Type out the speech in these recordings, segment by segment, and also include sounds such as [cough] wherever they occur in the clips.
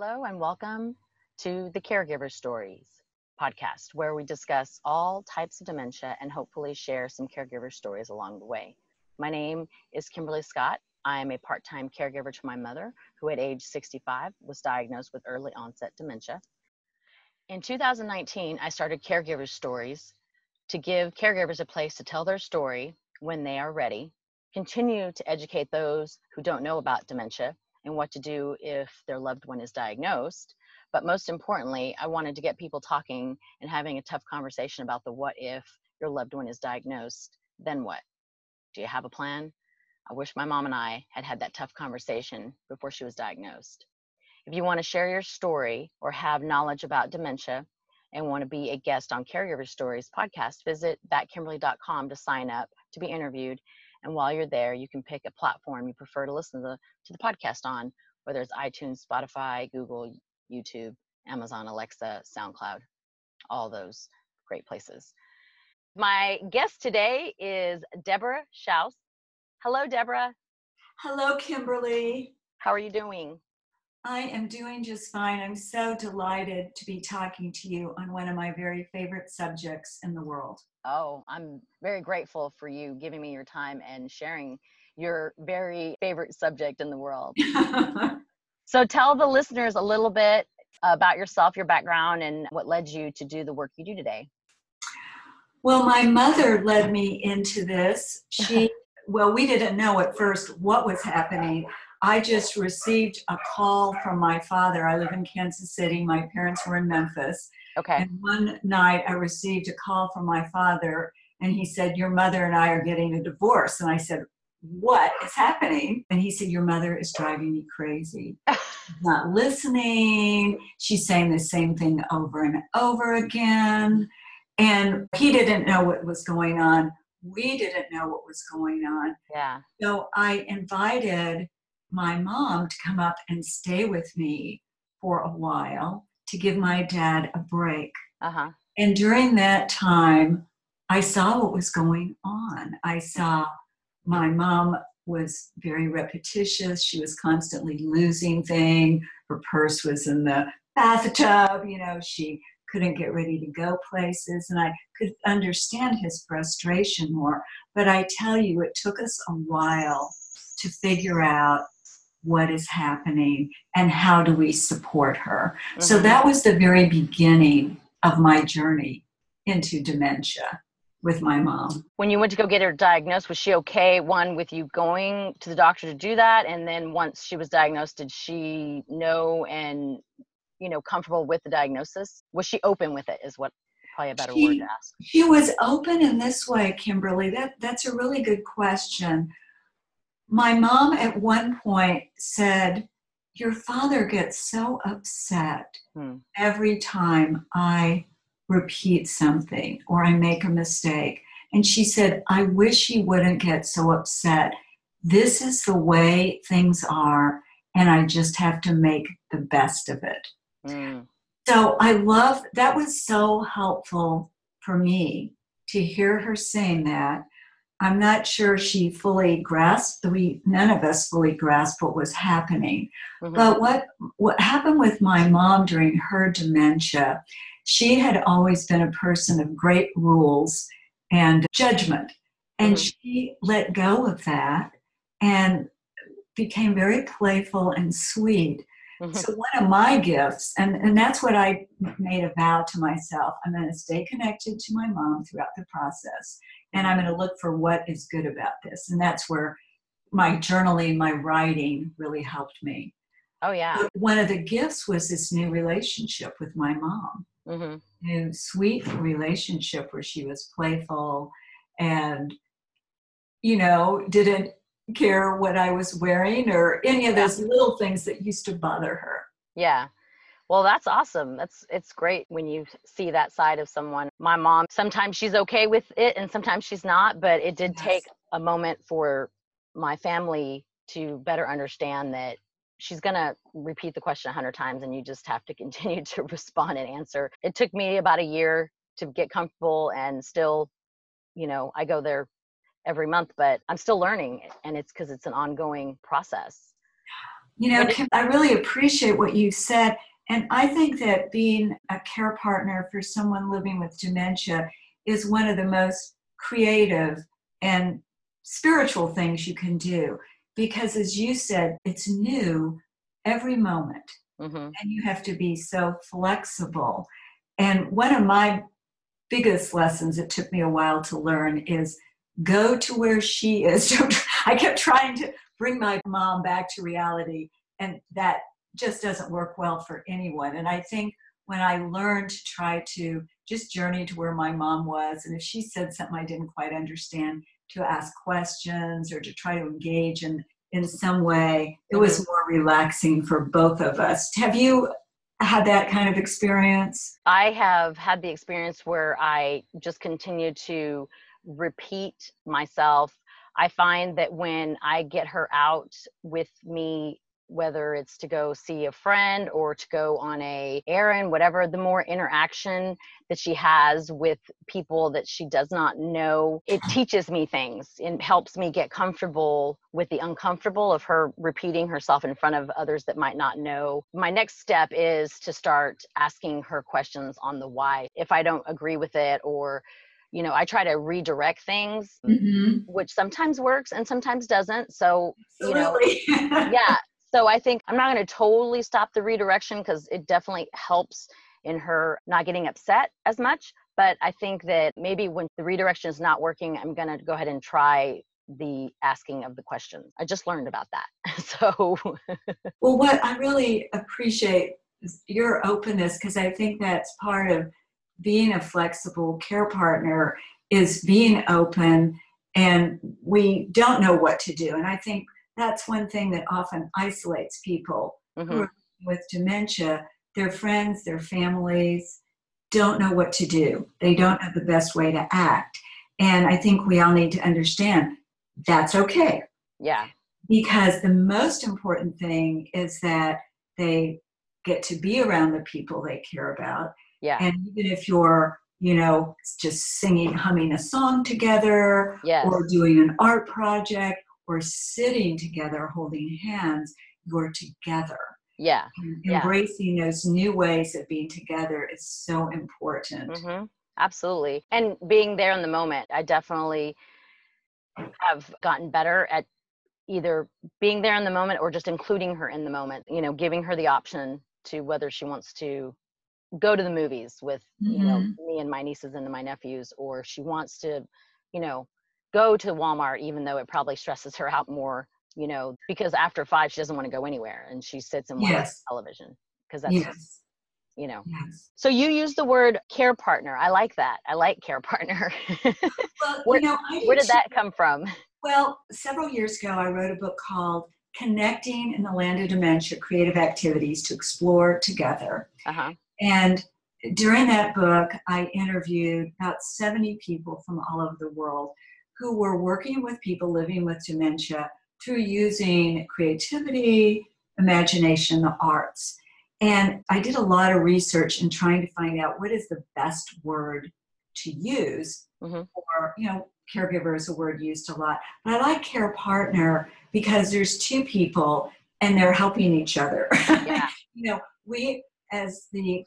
Hello, and welcome to the Caregiver Stories podcast, where we discuss all types of dementia and hopefully share some caregiver stories along the way. My name is Kimberly Scott. I am a part time caregiver to my mother, who at age 65 was diagnosed with early onset dementia. In 2019, I started Caregiver Stories to give caregivers a place to tell their story when they are ready, continue to educate those who don't know about dementia, and what to do if their loved one is diagnosed. But most importantly, I wanted to get people talking and having a tough conversation about the what if your loved one is diagnosed, then what? Do you have a plan? I wish my mom and I had had that tough conversation before she was diagnosed. If you want to share your story or have knowledge about dementia and want to be a guest on Caregiver Stories podcast, visit thatkimberly.com to sign up to be interviewed. And while you're there, you can pick a platform you prefer to listen to the, to the podcast on, whether it's iTunes, Spotify, Google, YouTube, Amazon, Alexa, SoundCloud, all those great places. My guest today is Deborah Shouse. Hello, Deborah. Hello, Kimberly. How are you doing? I am doing just fine. I'm so delighted to be talking to you on one of my very favorite subjects in the world. Oh, I'm very grateful for you giving me your time and sharing your very favorite subject in the world. [laughs] so, tell the listeners a little bit about yourself, your background, and what led you to do the work you do today. Well, my mother led me into this. She, [laughs] well, we didn't know at first what was happening. I just received a call from my father. I live in Kansas City. My parents were in Memphis. Okay. And one night I received a call from my father, and he said, Your mother and I are getting a divorce. And I said, What is happening? And he said, Your mother is driving me crazy. She's [laughs] not listening. She's saying the same thing over and over again. And he didn't know what was going on. We didn't know what was going on. Yeah. So I invited my mom to come up and stay with me for a while to give my dad a break. Uh-huh. And during that time, I saw what was going on. I saw my mom was very repetitious. She was constantly losing things. Her purse was in the bathtub. You know, she couldn't get ready to go places. And I could understand his frustration more. But I tell you, it took us a while to figure out what is happening and how do we support her. Mm-hmm. So that was the very beginning of my journey into dementia with my mom. When you went to go get her diagnosed, was she okay? One, with you going to the doctor to do that, and then once she was diagnosed, did she know and you know comfortable with the diagnosis? Was she open with it? Is what probably a better she, word to ask. She was open in this way, Kimberly. That that's a really good question. My mom at one point said, Your father gets so upset hmm. every time I repeat something or I make a mistake. And she said, I wish he wouldn't get so upset. This is the way things are, and I just have to make the best of it. Mm. So I love that was so helpful for me to hear her saying that I'm not sure she fully grasped. We none of us fully grasped what was happening. Mm-hmm. But what what happened with my mom during her dementia? She had always been a person of great rules and judgment, and mm-hmm. she let go of that and became very playful and sweet. Mm-hmm. So one of my gifts, and, and that's what I made a vow to myself, I'm going to stay connected to my mom throughout the process and I'm going to look for what is good about this. And that's where my journaling, my writing really helped me. Oh, yeah. But one of the gifts was this new relationship with my mom. Mm-hmm. New sweet relationship where she was playful and, you know, didn't care what I was wearing or any of those little things that used to bother her. Yeah. Well, that's awesome. That's it's great when you see that side of someone. My mom, sometimes she's okay with it and sometimes she's not, but it did yes. take a moment for my family to better understand that she's going to repeat the question a hundred times and you just have to [laughs] continue to respond and answer. It took me about a year to get comfortable and still, you know, I go there every month, but I'm still learning and it's because it's an ongoing process. You know, Kim, I really appreciate what you said. And I think that being a care partner for someone living with dementia is one of the most creative and spiritual things you can do. Because as you said, it's new every moment. Mm-hmm. And you have to be so flexible. And one of my biggest lessons it took me a while to learn is go to where she is. [laughs] I kept trying to bring my mom back to reality, and that just doesn't work well for anyone. And I think when I learned to try to just journey to where my mom was, and if she said something I didn't quite understand, to ask questions or to try to engage in in some way, it was mm-hmm. more relaxing for both of us. Have you had that kind of experience? I have had the experience where I just continue to repeat myself. I find that when I get her out with me whether it's to go see a friend or to go on a errand whatever the more interaction that she has with people that she does not know it teaches me things and helps me get comfortable with the uncomfortable of her repeating herself in front of others that might not know. My next step is to start asking her questions on the why. If i don't agree with it or you know i try to redirect things mm-hmm. which sometimes works and sometimes doesn't. So you know [laughs] yeah so I think I'm not going to totally stop the redirection because it definitely helps in her not getting upset as much. But I think that maybe when the redirection is not working, I'm going to go ahead and try the asking of the questions. I just learned about that. [laughs] so, well, what I really appreciate is your openness because I think that's part of being a flexible care partner is being open and we don't know what to do. And I think that's one thing that often isolates people mm-hmm. who are with dementia. Their friends, their families don't know what to do. They don't have the best way to act. And I think we all need to understand that's okay. Yeah. Because the most important thing is that they get to be around the people they care about. Yeah. And even if you're, you know, just singing, humming a song together yes. or doing an art project or sitting together holding hands, you're together. Yeah. And embracing yeah. those new ways of being together is so important. Mm-hmm. Absolutely. And being there in the moment, I definitely have gotten better at either being there in the moment or just including her in the moment, you know, giving her the option to whether she wants to go to the movies with, mm-hmm. you know, mm-hmm. me and my nieces and my nephews, or she wants to, you know, go to Walmart, even though it probably stresses her out more, you know, because after five, she doesn't want to go anywhere and she sits and watches yes. television because that's, yes. you know. Yes. So you use the word care partner. I like that. I like care partner. [laughs] well, where, you know, where did that come from? Well, several years ago, I wrote a book called Connecting in the Land of Dementia Creative Activities to Explore Together. Uh-huh. And during that book, I interviewed about 70 people from all over the world who were working with people living with dementia through using creativity, imagination, the arts. And I did a lot of research in trying to find out what is the best word to use. Mm-hmm. Or, you know, caregiver is a word used a lot. But I like care partner because there's two people and they're helping each other. [laughs] Yeah. you know, we, as the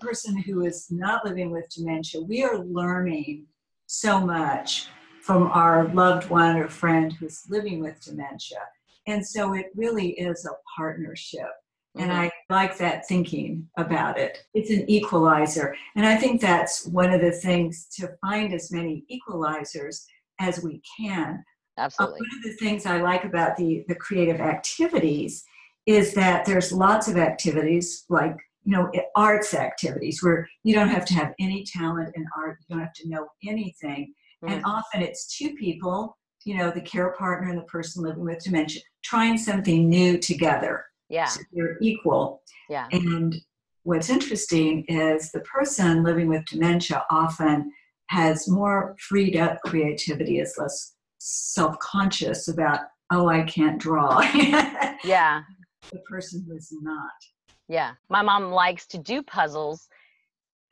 person who is not living with dementia, we are learning so much from our loved one or friend who's living with dementia. And so it really is a partnership. Mm-hmm. And I like that thinking about it. It's an equalizer. And I think that's one of the things to find as many equalizers as we can. Absolutely. Uh, one of the things I like about the, the creative activities is that there's lots of activities like you know arts activities where you don't have to have any talent in art you don't have to know anything Mm-hmm. And often it's two people, you know, the care partner and the person living with dementia, trying something new together. Yeah. So they're equal. Yeah. And what's interesting is the person living with dementia often has more freed up creativity, is less self conscious about, oh, I can't draw. [laughs] yeah. The person who is not. Yeah. My mom likes to do puzzles.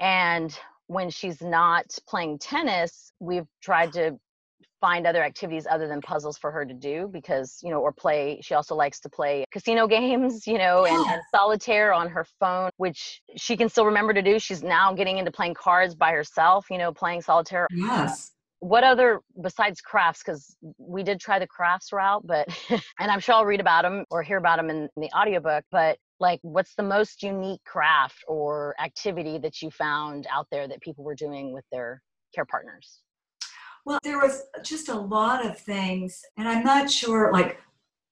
And when she's not playing tennis, we've tried to find other activities other than puzzles for her to do because you know or play she also likes to play casino [laughs] games you know and, and, solitaire on her phone which she can still remember to do. She's now getting into playing cards by herself you know playing solitaire. Yes. What other besides crafts because we did try the crafts route but [laughs] and i'm sure i'll read about them or hear about them in, in the audiobook but like what's the most unique craft or activity that you found out there that people were doing with their care partners well, there was just a lot of things, and I'm not sure, like,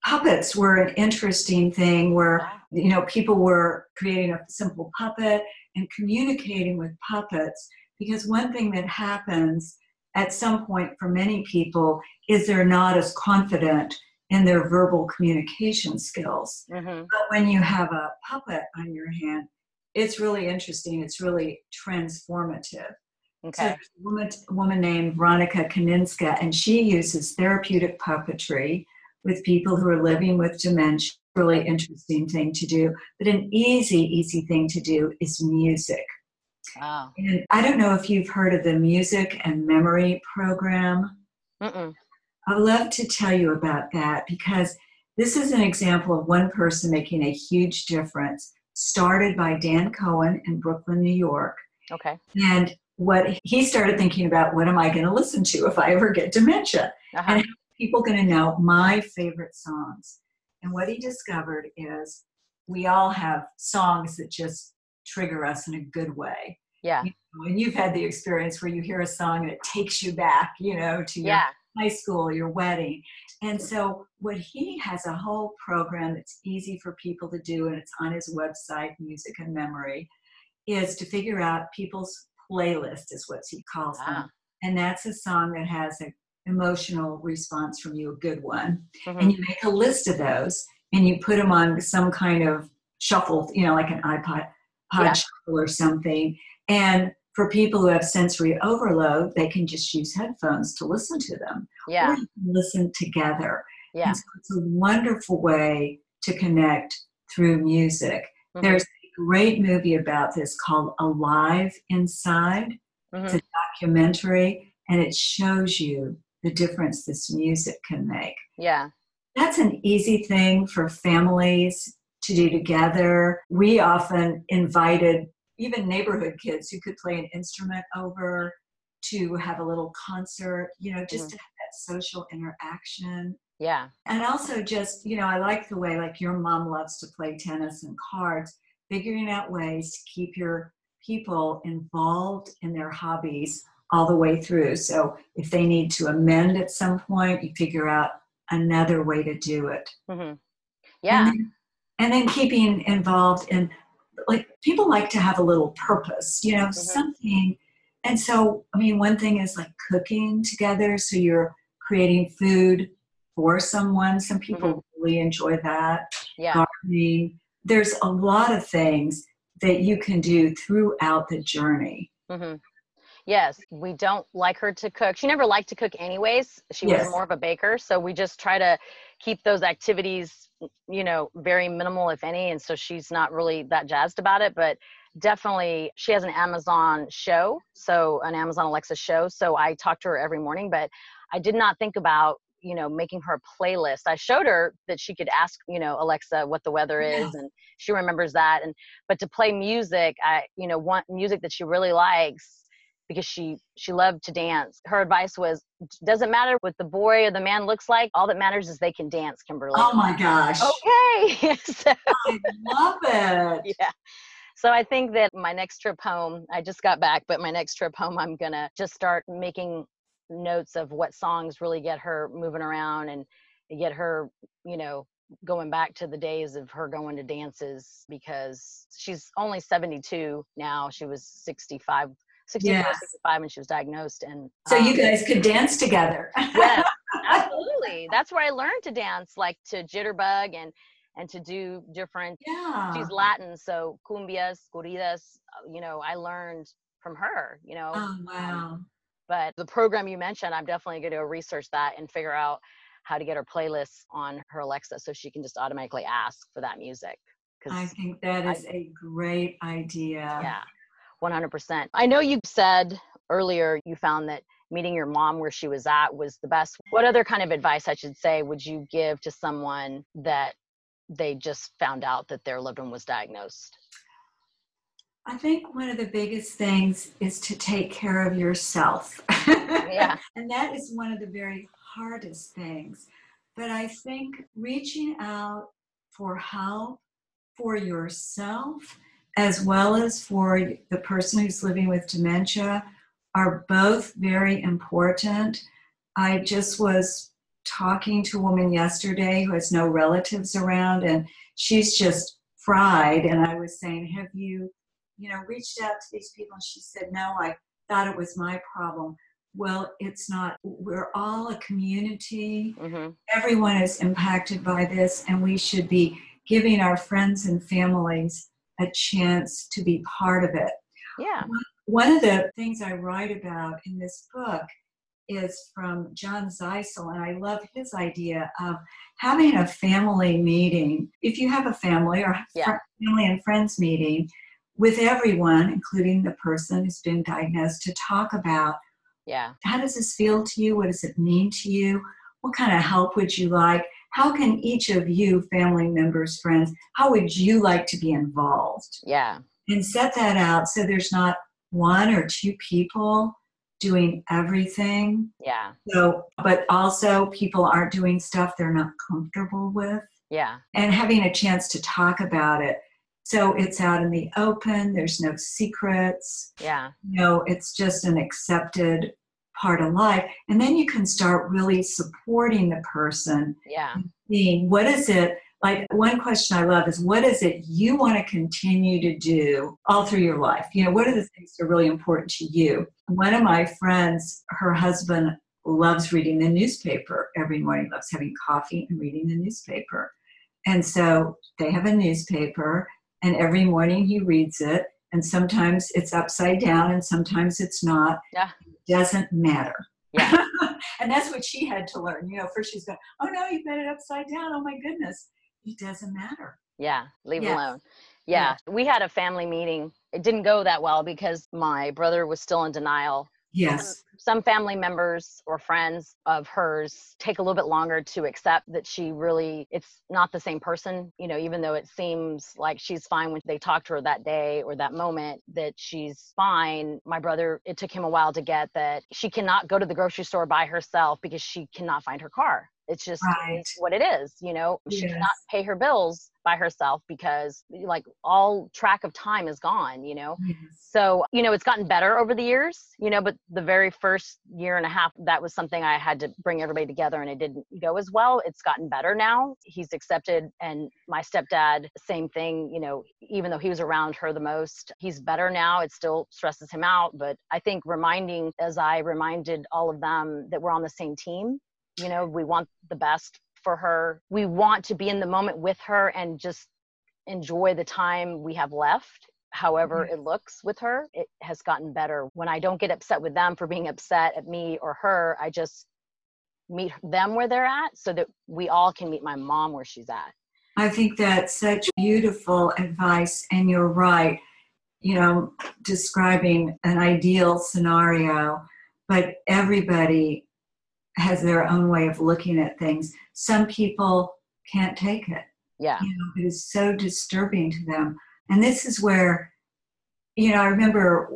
puppets were an interesting thing where, you know, people were creating a simple puppet and communicating with puppets. Because one thing that happens at some point for many people is they're not as confident in their verbal communication skills. Mm-hmm. But when you have a puppet on your hand, it's really interesting. It's really transformative. Okay. So a woman, a woman named Veronica Kaninska, and she uses therapeutic puppetry with people who are living with dementia. Really interesting thing to do. But an easy, easy thing to do is music. Wow. And I don't know if you've heard of the Music and Memory Program. Mm-mm. I'd love to tell you about that because this is an example of one person making a huge difference. Started by Dan Cohen in Brooklyn, New York. Okay. And what he started thinking about what am I going to listen to if I ever get dementia? Uh-huh. And people going to know my favorite songs. And what he discovered is we all have songs that just trigger us in a good way. Yeah. You know, and you've had the experience where you hear a song and it takes you back, you know, to your yeah. High school, your wedding. And so what he has a whole program that's easy for people to do and it's on his website, Music and Memory, is to figure out people's playlist is what he calls them. Ah. And that's a song that has an emotional response from you, a good one. Mm-hmm. And you make a list of those and you put them on some kind of shuffle, you know, like an iPod pod yeah. shuffle or something. And for people who have sensory overload, they can just use headphones to listen to them. Yeah. Or listen together. Yeah. So it's a wonderful way to connect through music. Mm-hmm. There's a great movie about this called Alive Inside. Mm-hmm. It's a documentary, and it shows you the difference this music can make. Yeah. That's an easy thing for families to do together. We often invited even neighborhood kids who could play an instrument over to have a little concert, you know, just mm. to have that social interaction. Yeah. And also just, you know, I like the way like your mom loves to play tennis and cards figuring out ways to keep your people involved in their hobbies all the way through. So if they need to amend at some point, you figure out another way to do it. Mm-hmm. Yeah. And then, and then, keeping involved in, like, people like to have a little purpose, you know, mm-hmm. something. And so, I mean, one thing is like cooking together. So you're creating food for someone. Some people mm-hmm. really enjoy that. Yeah. Gardening there's a lot of things that you can do throughout the journey. Mm-hmm. Yes, we don't like her to cook. She never liked to cook anyways. She yes. was more of a baker, so we just try to keep those activities, you know, very minimal if any, and so she's not really that jazzed about it, but definitely she has an Amazon show, so an Amazon Alexa show, so I talk to her every morning, but I did not think about you know making her a playlist i showed her that she could ask you know alexa what the weather is yeah. and she remembers that and but to play music i you know want music that she really likes because she she loved to dance. Her advice was doesn't matter what the boy or the man looks like all that matters is they can dance kimberly. Oh my gosh. Okay. [laughs] So, i love it. [laughs] Yeah. So I think that my next trip home, I just got back, but my next trip home, I'm gonna just start making notes of what songs really get her moving around and get her, you know, going back to the days of her going to dances because she's only 72 now. She was 65, 64, yes. 65 when she was diagnosed. And so um, you guys could dance together. [laughs] yeah, absolutely. [laughs] That's where I learned to dance, like to jitterbug and and to do different. Yeah. She's Latin, so cumbias, corridas. Uh, you know, I learned from her. You know. Oh wow. But the program you mentioned, I'm definitely going to research that and figure out how to get her playlists on her Alexa so she can just automatically ask for that music. I think that is I, a great idea. Yeah, 100%. I know you said earlier you found that meeting your mom where she was at was the best. What other kind of advice I should say would you give to someone that they just found out that their loved one was diagnosed? I think one of the biggest things is to take care of yourself. Yeah. [laughs] and that is one of the very hardest things. But I think reaching out for help for yourself as well as for the person who's living with dementia are both very important. I just was talking to a woman yesterday who has no relatives around and she's just fried and I was saying, "Have you, you know, reached out to these people?" And she said, "No, I thought it was my problem." Well, it's not. We're all a community. hmm Everyone is impacted by this and we should be giving our friends and families a chance to be part of it. Yeah. One of the things I write about in this book is from John Zeisel, and I love his idea of having a family meeting. If you have a family or Yeah. family and friends meeting with everyone, including the person who's been diagnosed, to talk about Yeah. how does this feel to you? What does it mean to you? What kind of help would you like? How can each of you, family members, friends, how would you like to be involved? Yeah. and set that out so there's not one or two people doing everything. Yeah. So, but also people aren't doing stuff they're not comfortable with Yeah. and having a chance to talk about it. So it's out in the open, there's no secrets, Yeah. you know, it's just an accepted part of life. And then you can start really supporting the person Yeah. seeing what is it like one question i love is what is it you want to continue to do all through your life you know what are the things that are really important to you one of my friends her husband loves reading the newspaper every morning loves having coffee and reading the newspaper and so they have a newspaper and every morning he reads it and sometimes it's upside down and sometimes it's not Yeah. Doesn't matter Yeah. [laughs] and that's what she had to learn. You know, first she's going, "Oh no, you've got it upside down. Oh my goodness, it doesn't matter." Yeah, leave Yes. alone. Yeah. we had a family meeting. It didn't go that well because my brother was still in denial. Yes, um, Some family members or friends of hers take a little bit longer to accept that she really it's not the same person, you know, even though it seems like she's fine when they talk to her that day or that moment that she's fine. My brother it took him a while to get that she cannot go to the grocery store by herself because she cannot find her car. It's just Right. it's what it is, you know. She Yes. cannot pay her bills by herself because like all track of time is gone, you know. yes. So, you know, it's gotten better over the years, you know, but the very first year and a half, that was something I had to bring everybody together and it didn't go as well. It's gotten better now. He's accepted. And my stepdad, same thing, you know, even though he was around her the most, he's better now. It still stresses him out. But I think reminding, as I reminded all of them, that we're on the same team, you know, we want the best for her. We want to be in the moment with her and just enjoy the time we have left however mm-hmm. it looks with her it has gotten better when i don't get upset with them for being upset at me or her i just meet them where they're at so that we all can meet my mom where she's at I think that's such beautiful advice, and you're right. You know, describing an ideal scenario, but everybody has their own way of looking at things. Some people can't take it. yeah you know, it is so disturbing to them. And this is where, you know, I remember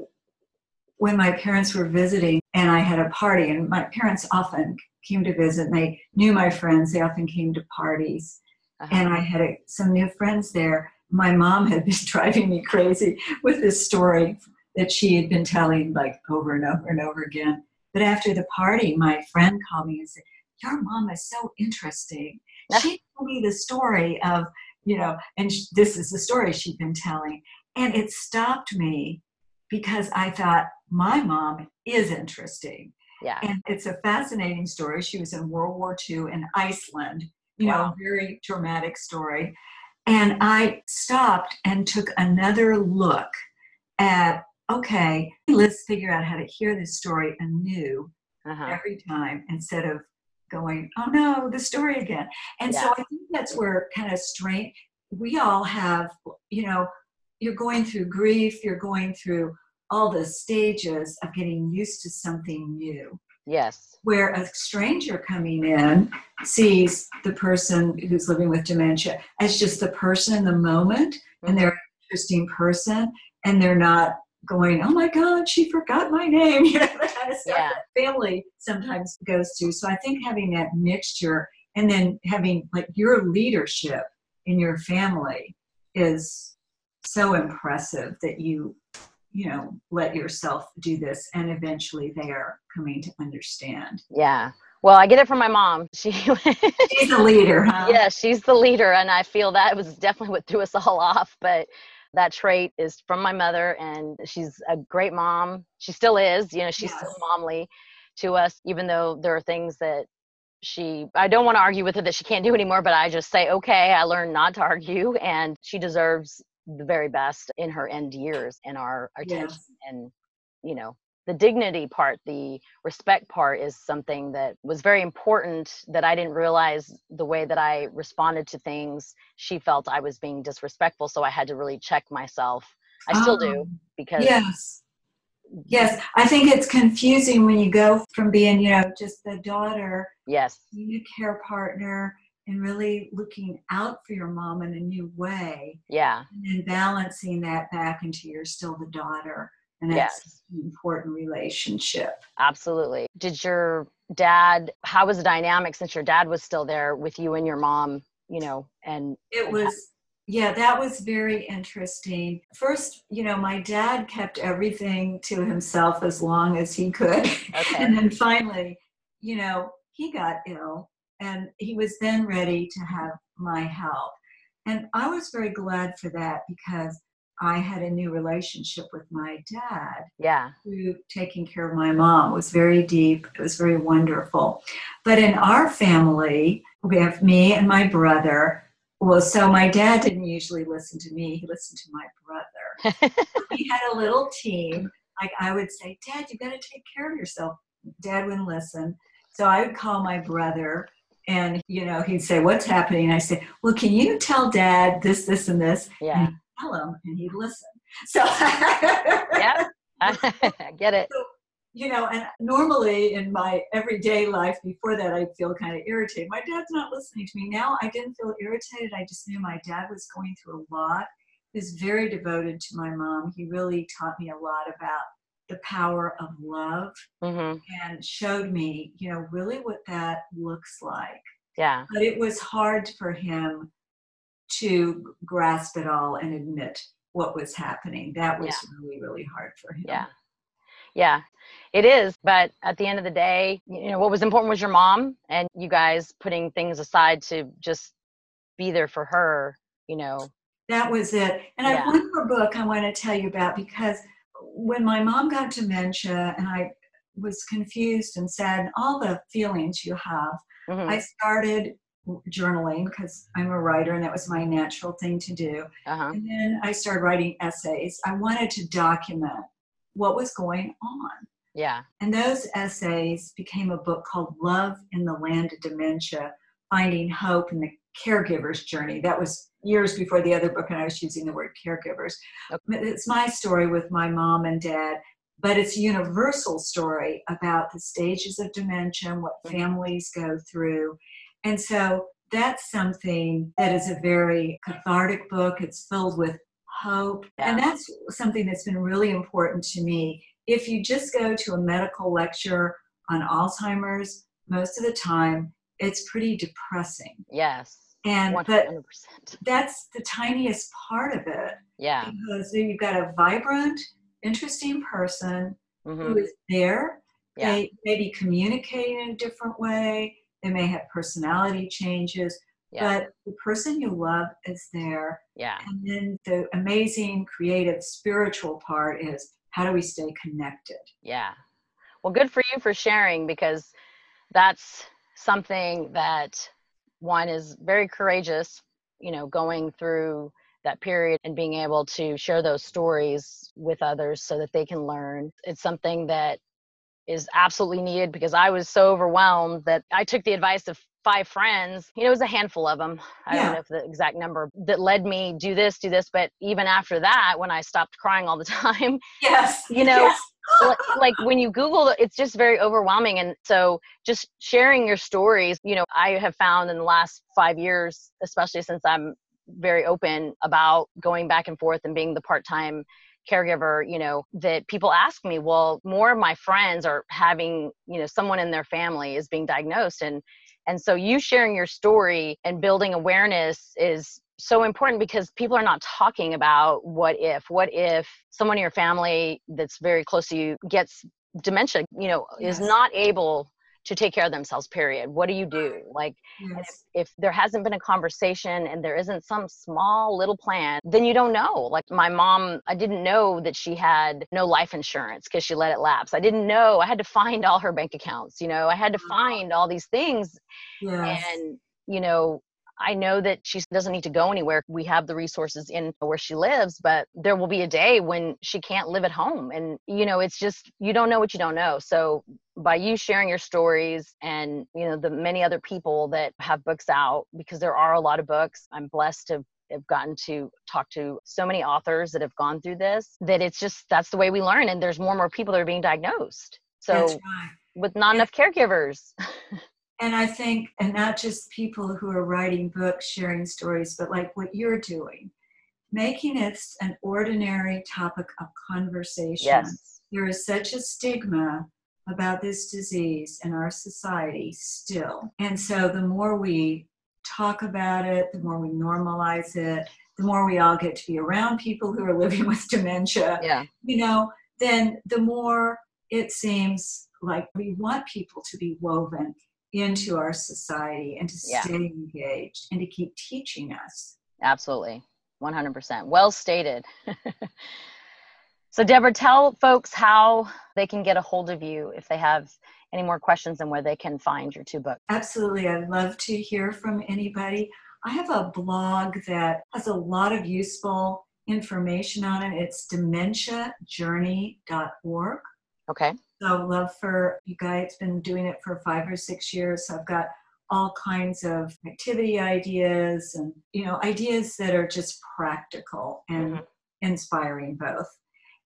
when my parents were visiting and I had a party, and my parents often came to visit, and they knew my friends, they often came to parties. uh-huh. And I had a, some new friends there. My mom had been [laughs] driving me crazy with this story that she had been telling like over and over and over again. But after the party, my friend called me and said, Your mom is so interesting. She told me the story of, you know, and sh- this is the story she'd been telling. And it stopped me because I thought, My mom is interesting. yeah And it's a fascinating story. She was in World War II in Iceland, you know, very dramatic story. And I stopped and took another look at, okay, let's figure out how to hear this story anew uh-huh. every time instead of going, oh no, the story again. And so I think that's where kind of strength, we all have, you know, you're going through grief, you're going through all the stages of getting used to something new. Yes. Where a stranger coming in sees the person who's living with dementia as just the person in the moment, mm-hmm. and they're an interesting person, and they're not going, oh my God, she forgot my name. [laughs] You know, that kind of stuff yeah. that family sometimes goes through. So I think having that mixture and then having like your leadership in your family is so impressive that you you know let yourself do this and eventually they are coming to understand yeah well i get it from my mom she [laughs] she's the leader huh yeah she's the leader and i feel that was definitely what threw us all [laughs] off but that trait is from my mother and she's a great mom she still is you know she's yes. still momly to us even though there are things that she i don't want to argue with her that she can't do anymore but i just say okay i learned not to argue and she deserves the very best in her end years and our attention yes. and you know the dignity part the respect part is something that was very important that i didn't realize the way that i responded to things she felt i was being disrespectful so i had to really check myself i still do um, because yes yes i think it's confusing when you go from being you know just the daughter yes being a care partner and really looking out for your mom in a new way. Yeah. And then balancing that back into you're still the daughter. And that's yes. an important relationship. Absolutely. Did your dad, how was the dynamic since your dad was still there with you and your mom, you know, and it was yeah, that was very interesting. First, you know, my dad kept everything to himself as long as he could. [laughs] Okay. and then finally, you know, he got ill and he was then ready to have my help. And I was very glad for that because I had a new relationship with my dad. Yeah. Who taking care of my mom was very deep. It was very wonderful. But in our family, we have me and my brother. Well, so my dad didn't usually listen to me, he listened to my brother. [laughs] we had a little team. Like I would say, Dad, you got to take care of yourself. Dad wouldn't listen. So I would call my brother and you know he'd say what's happening i say well can you tell dad this this and this yeah and tell him and he'd listen. So yeah. [laughs] [laughs] I get it. So, you know and normally in my everyday life before that i'd feel kind of irritated. My dad's not listening to me. Now i didn't feel irritated. I just knew my dad was going through a lot. He was very devoted to my mom. He really taught me a lot about the power of love mm-hmm. and showed me, you know, really what that looks like. Yeah. But it was hard for him to grasp it all and admit what was happening. That was yeah. really, really hard for him. Yeah. Yeah, it is. But at the end of the day, you know, what was important was your mom and you guys putting things aside to just be there for her, you know. That was it. And yeah. I have one more book I want to tell you about because when my mom got dementia and I was confused and sad, all the feelings you have, mm-hmm. I started journaling because I'm a writer and that was my natural thing to do. Uh-huh. And then I started writing essays. I wanted to document what was going on. Yeah. And those essays became a book called Love in the Land of Dementia Finding Hope in the Caregiver's Journey. That was years before the other book, and I was using the word caregivers. Okay. It's my story with my mom and dad, but it's a universal story about the stages of dementia and what mm-hmm. families go through. And so that's something that is a very cathartic book. It's filled with hope. And that's something that's been really important to me. If you just go to a medical lecture on Alzheimer's, most of the time it's pretty depressing. Yes and 100%. but that's the tiniest part of it yeah because you've got a vibrant interesting person mm-hmm. who is there yeah. they may be communicating in a different way they may have personality changes yeah. but the person you love is there yeah and then the amazing creative spiritual part is how do we stay connected yeah well good for you for sharing because that's something that one is very courageous, you know, going through that period and being able to share those stories with others so that they can learn. It's something that is absolutely needed because I was so overwhelmed that I took the advice of five friends, you know, it was a handful of them. I Yeah. don't know if the exact number that led me do this, do this. But even after that, when I stopped crying all the [laughs] time, Yes. You know, yes. like, like [laughs] when you Google, it's just very overwhelming. And so just sharing your stories, you know, I have found in the last five years, especially since I'm very open about going back and forth and being the part-time caregiver you know that people ask me well more of my friends are having you know someone in their family is being diagnosed and and so you sharing your story and building awareness is so important because people are not talking about what if. What if someone in your family that's very close to you gets dementia you know is not able to take care of themselves period what do you do like yes. if there hasn't been a conversation and there isn't some small little plan, then you don't know. Like my mom, I didn't know that she had no life insurance because she let it lapse. I didn't know. I had to find all her bank accounts. You know, I had to find all these things. Yes. And, you know, I know that she doesn't need to go anywhere. We have the resources in where she lives, but there will be a day when she can't live at home. And, you know, it's just, you don't know what you don't know. So by you sharing your stories and, you know, the many other people that have books out, because there are a lot of books, I'm blessed to have gotten to talk to so many authors that have gone through this that it's just, that's the way we learn. And there's more and more people that are being diagnosed. So right. with not Yeah. enough caregivers. [laughs] And I think, and not just people who are writing books, sharing stories, but like what you're doing, making it an ordinary topic of conversation. yes. There is such a stigma about this disease in our society still. And so the more we talk about it, the more we normalize it, the more we all get to be around people who are living [laughs] with dementia, Yeah. you know, then the more it seems like we want people to be woven into our society and to Yeah. stay engaged and to keep teaching us. Absolutely. 100%. Well stated. [laughs] so, Deborah, tell folks how they can get a hold of you if they have any more questions and where they can find your two books. Absolutely. I'd love to hear from anybody. I have a blog that has a lot of useful information on it. It's dementiajourney.org. Okay. So love for you guys been doing it for five or six years. So I've got all kinds of activity ideas and you know ideas that are just practical and Mhm. inspiring both.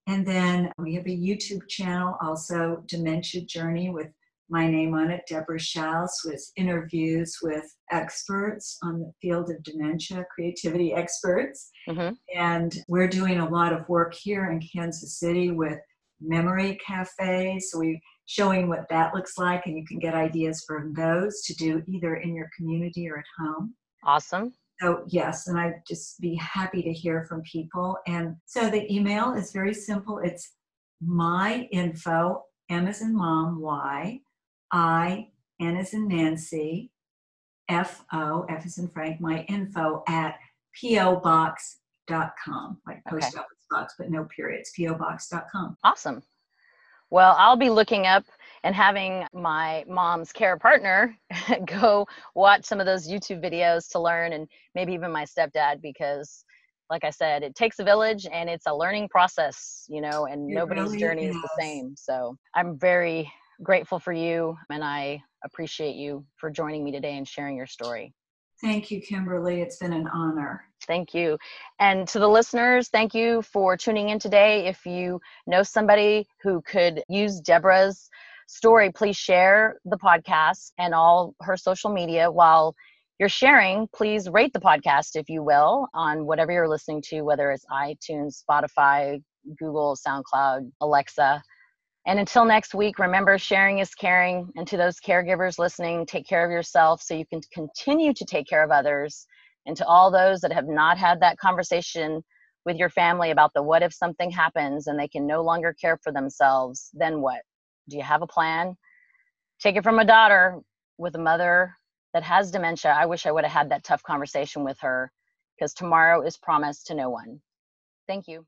And then we have a YouTube channel, also Dementia Journey, with my name on it, Deborah Shouse, with interviews with experts on the field of dementia, creativity experts. Mhm. And we're doing a lot of work here in Kansas City with memory cafes. So we're showing what that looks like, and you can get ideas from those to do either in your community or at home. Awesome. So yes, and I'd just be happy to hear from people. And so the email is very simple. It's my info, M as in mom, Y, I, N as in Nancy, F O, F as in Frank, my info at POBox.com, like post Okay. office box, but no periods, POBox.com. Awesome. Well, I'll be looking up and having my mom's care partner [laughs] go watch some of those YouTube videos to learn, and maybe even my stepdad, because, like I said, it takes a village and it's a learning process, you know, and It nobody's really journey is the same. So I'm very grateful for you, and I appreciate you for joining me today and sharing your story. Thank you, Kimberly. It's been an honor. Thank you. And to the listeners, thank you for tuning in today. If you know somebody who could use Deborah's story, please share the podcast and all her social media. While you're sharing, please rate the podcast, if you will, on whatever you're listening to, whether it's iTunes, Spotify, Google, SoundCloud, Alexa. And until next week, remember sharing is caring. And to those caregivers listening, take care of yourself so you can continue to take care of others and to all those that have not had that conversation with your family about the what if something happens and they can no longer care for themselves, then what? Do you have a plan? Take it from a daughter with a mother that has dementia. I wish I would have had that tough conversation with her because tomorrow is promised to no one. Thank you.